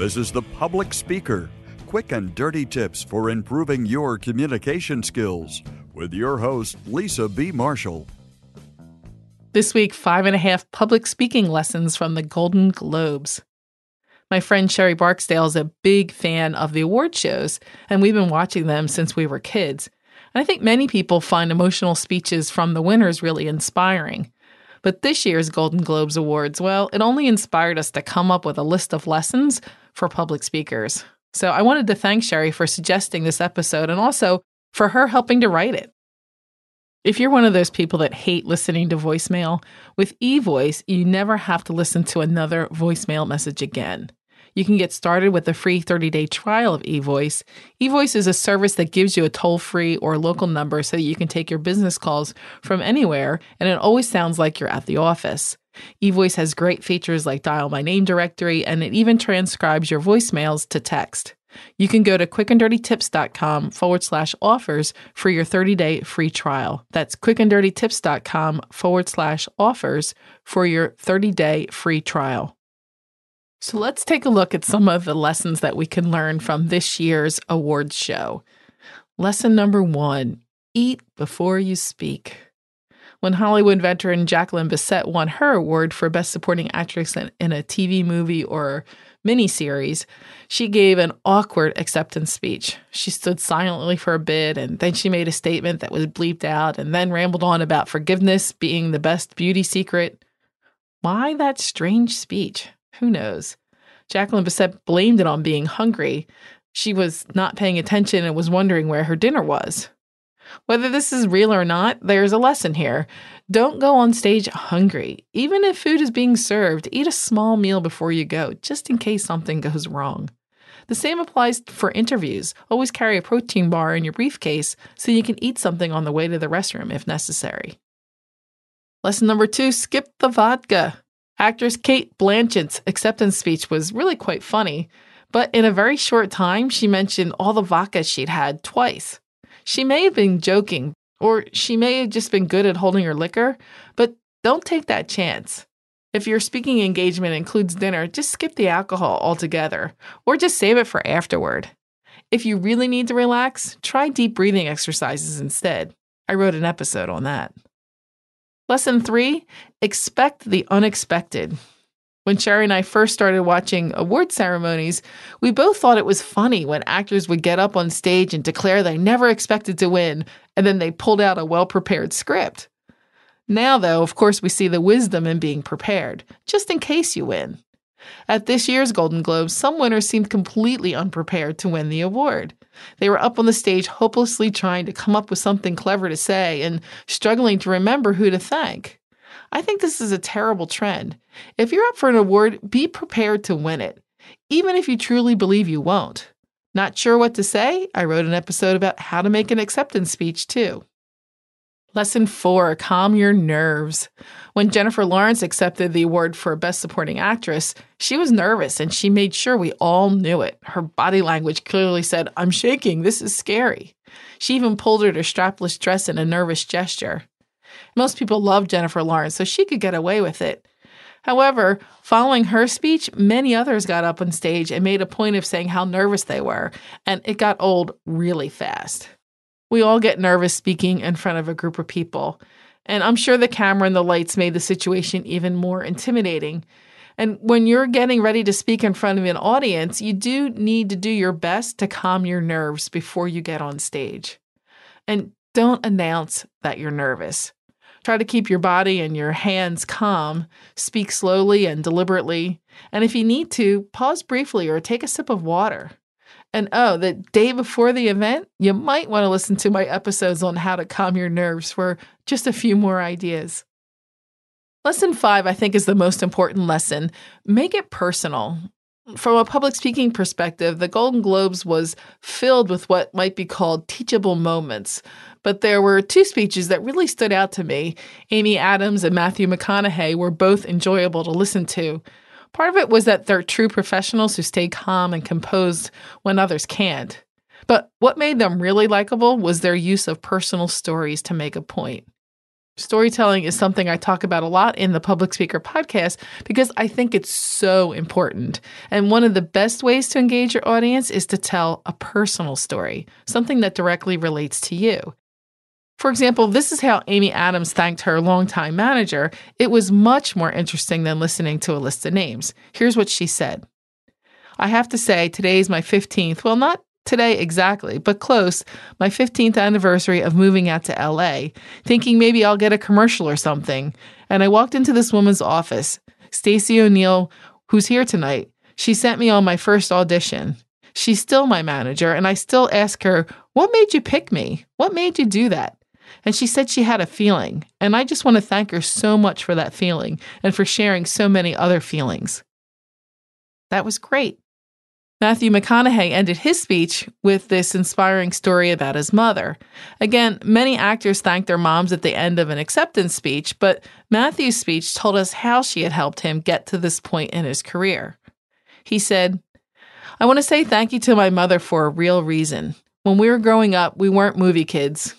This is The Public Speaker quick and dirty tips for improving your communication skills with your host, Lisa B. Marshall. This week, five and a half public speaking lessons from the Golden Globes. My friend Sherry Barksdale is a big fan of the award shows, and we've been watching them since we were kids. And I think many people find emotional speeches from the winners really inspiring. But this year's Golden Globes Awards, well, it only inspired us to come up with a list of lessons for public speakers. So I wanted to thank Sherry for suggesting this episode and also for her helping to write it. If you're one of those people that hate listening to voicemail, with eVoice, you never have to listen to another voicemail message again. You can get started with a free 30 day trial of eVoice. eVoice is a service that gives you a toll free or local number so that you can take your business calls from anywhere, and it always sounds like you're at the office. eVoice has great features like dial my name directory, and it even transcribes your voicemails to text. You can go to quickanddirtytips.com forward slash offers for your 30 day free trial. That's quickanddirtytips.com forward slash offers for your 30 day free trial. So let's take a look at some of the lessons that we can learn from this year's awards show. Lesson number one eat before you speak. When Hollywood veteran Jacqueline Bisset won her award for Best Supporting Actress in a TV movie or miniseries, she gave an awkward acceptance speech. She stood silently for a bit and then she made a statement that was bleeped out and then rambled on about forgiveness being the best beauty secret. Why that strange speech? Who knows? Jacqueline Bisset blamed it on being hungry. She was not paying attention and was wondering where her dinner was. Whether this is real or not, there's a lesson here. Don't go on stage hungry. Even if food is being served, eat a small meal before you go, just in case something goes wrong. The same applies for interviews. Always carry a protein bar in your briefcase so you can eat something on the way to the restroom if necessary. Lesson number two skip the vodka. Actress Cate Blanchett's acceptance speech was really quite funny, but in a very short time, she mentioned all the vodka she'd had twice. She may have been joking, or she may have just been good at holding her liquor, but don't take that chance. If your speaking engagement includes dinner, just skip the alcohol altogether, or just save it for afterward. If you really need to relax, try deep breathing exercises instead. I wrote an episode on that. Lesson three expect the unexpected. When Sherry and I first started watching award ceremonies, we both thought it was funny when actors would get up on stage and declare they never expected to win, and then they pulled out a well prepared script. Now, though, of course, we see the wisdom in being prepared, just in case you win. At this year's Golden Globes, some winners seemed completely unprepared to win the award. They were up on the stage hopelessly trying to come up with something clever to say and struggling to remember who to thank. I think this is a terrible trend. If you're up for an award, be prepared to win it, even if you truly believe you won't. Not sure what to say? I wrote an episode about how to make an acceptance speech, too. Lesson four calm your nerves. When Jennifer Lawrence accepted the award for Best Supporting Actress, she was nervous and she made sure we all knew it. Her body language clearly said, I'm shaking, this is scary. She even pulled her strapless dress in a nervous gesture. Most people love Jennifer Lawrence, so she could get away with it. However, following her speech, many others got up on stage and made a point of saying how nervous they were, and it got old really fast. We all get nervous speaking in front of a group of people, and I'm sure the camera and the lights made the situation even more intimidating. And when you're getting ready to speak in front of an audience, you do need to do your best to calm your nerves before you get on stage. And don't announce that you're nervous. Try to keep your body and your hands calm. Speak slowly and deliberately. And if you need to, pause briefly or take a sip of water. And oh, the day before the event, you might want to listen to my episodes on how to calm your nerves for just a few more ideas. Lesson five, I think, is the most important lesson. Make it personal. From a public speaking perspective, the Golden Globes was filled with what might be called teachable moments. But there were two speeches that really stood out to me. Amy Adams and Matthew McConaughey were both enjoyable to listen to. Part of it was that they're true professionals who stay calm and composed when others can't. But what made them really likable was their use of personal stories to make a point. Storytelling is something I talk about a lot in the Public Speaker podcast because I think it's so important. And one of the best ways to engage your audience is to tell a personal story, something that directly relates to you. For example, this is how Amy Adams thanked her longtime manager. It was much more interesting than listening to a list of names. Here's what she said I have to say, today is my 15th, well, not today exactly, but close, my 15th anniversary of moving out to LA, thinking maybe I'll get a commercial or something. And I walked into this woman's office, Stacy O'Neill, who's here tonight. She sent me on my first audition. She's still my manager, and I still ask her, What made you pick me? What made you do that? And she said she had a feeling. And I just want to thank her so much for that feeling and for sharing so many other feelings. That was great. Matthew McConaughey ended his speech with this inspiring story about his mother. Again, many actors thank their moms at the end of an acceptance speech, but Matthew's speech told us how she had helped him get to this point in his career. He said, I want to say thank you to my mother for a real reason. When we were growing up, we weren't movie kids.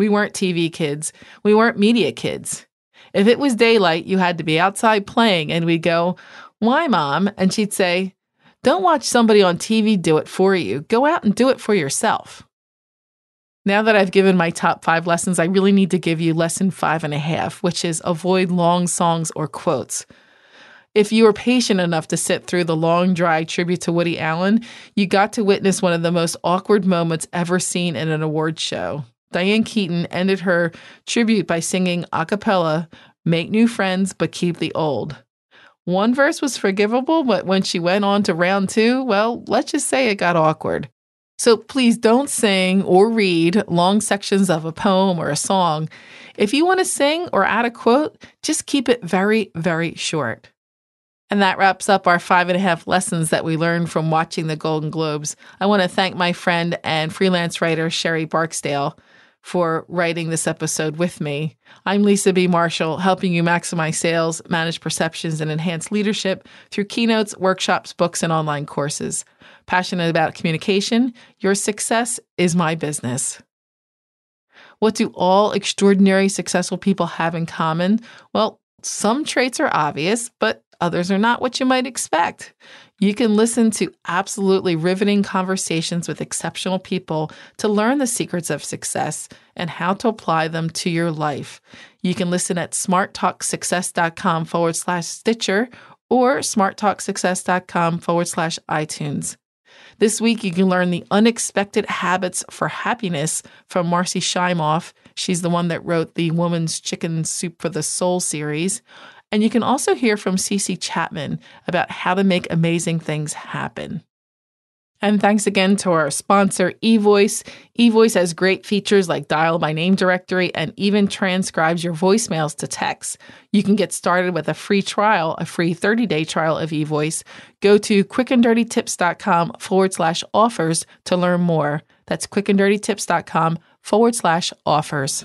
We weren't TV kids. We weren't media kids. If it was daylight, you had to be outside playing, and we'd go, Why, mom? And she'd say, don't watch somebody on TV do it for you. Go out and do it for yourself. Now that I've given my top five lessons, I really need to give you lesson five and a half, which is avoid long songs or quotes. If you were patient enough to sit through the long, dry tribute to Woody Allen, you got to witness one of the most awkward moments ever seen in an award show. Diane Keaton ended her tribute by singing a cappella, Make New Friends But Keep the Old. One verse was forgivable, but when she went on to round two, well, let's just say it got awkward. So please don't sing or read long sections of a poem or a song. If you want to sing or add a quote, just keep it very, very short. And that wraps up our five and a half lessons that we learned from watching the Golden Globes. I want to thank my friend and freelance writer, Sherry Barksdale for writing this episode with me. I'm Lisa B. Marshall, helping you maximize sales, manage perceptions, and enhance leadership through keynotes, workshops, books, and online courses. Passionate about communication, your success is my business. What do all extraordinary successful people have in common? Well, some traits are obvious, but others are not what you might expect. You can listen to absolutely riveting conversations with exceptional people to learn the secrets of success and how to apply them to your life. You can listen at smarttalksuccess.com forward slash Stitcher or smarttalksuccess.com forward slash iTunes. This week, you can learn the unexpected habits for happiness from Marci Shimoff. She's the one that wrote the Woman's Chicken Soup for the Soul series. And you can also hear from Cece Chapman about how to make amazing things happen. And thanks again to our sponsor, eVoice. eVoice has great features like dial by name directory and even transcribes your voicemails to text. You can get started with a free trial, a free 30 day trial of eVoice. Go to quickanddirtytips.com forward slash offers to learn more. That's quickanddirtytips.com forward slash offers.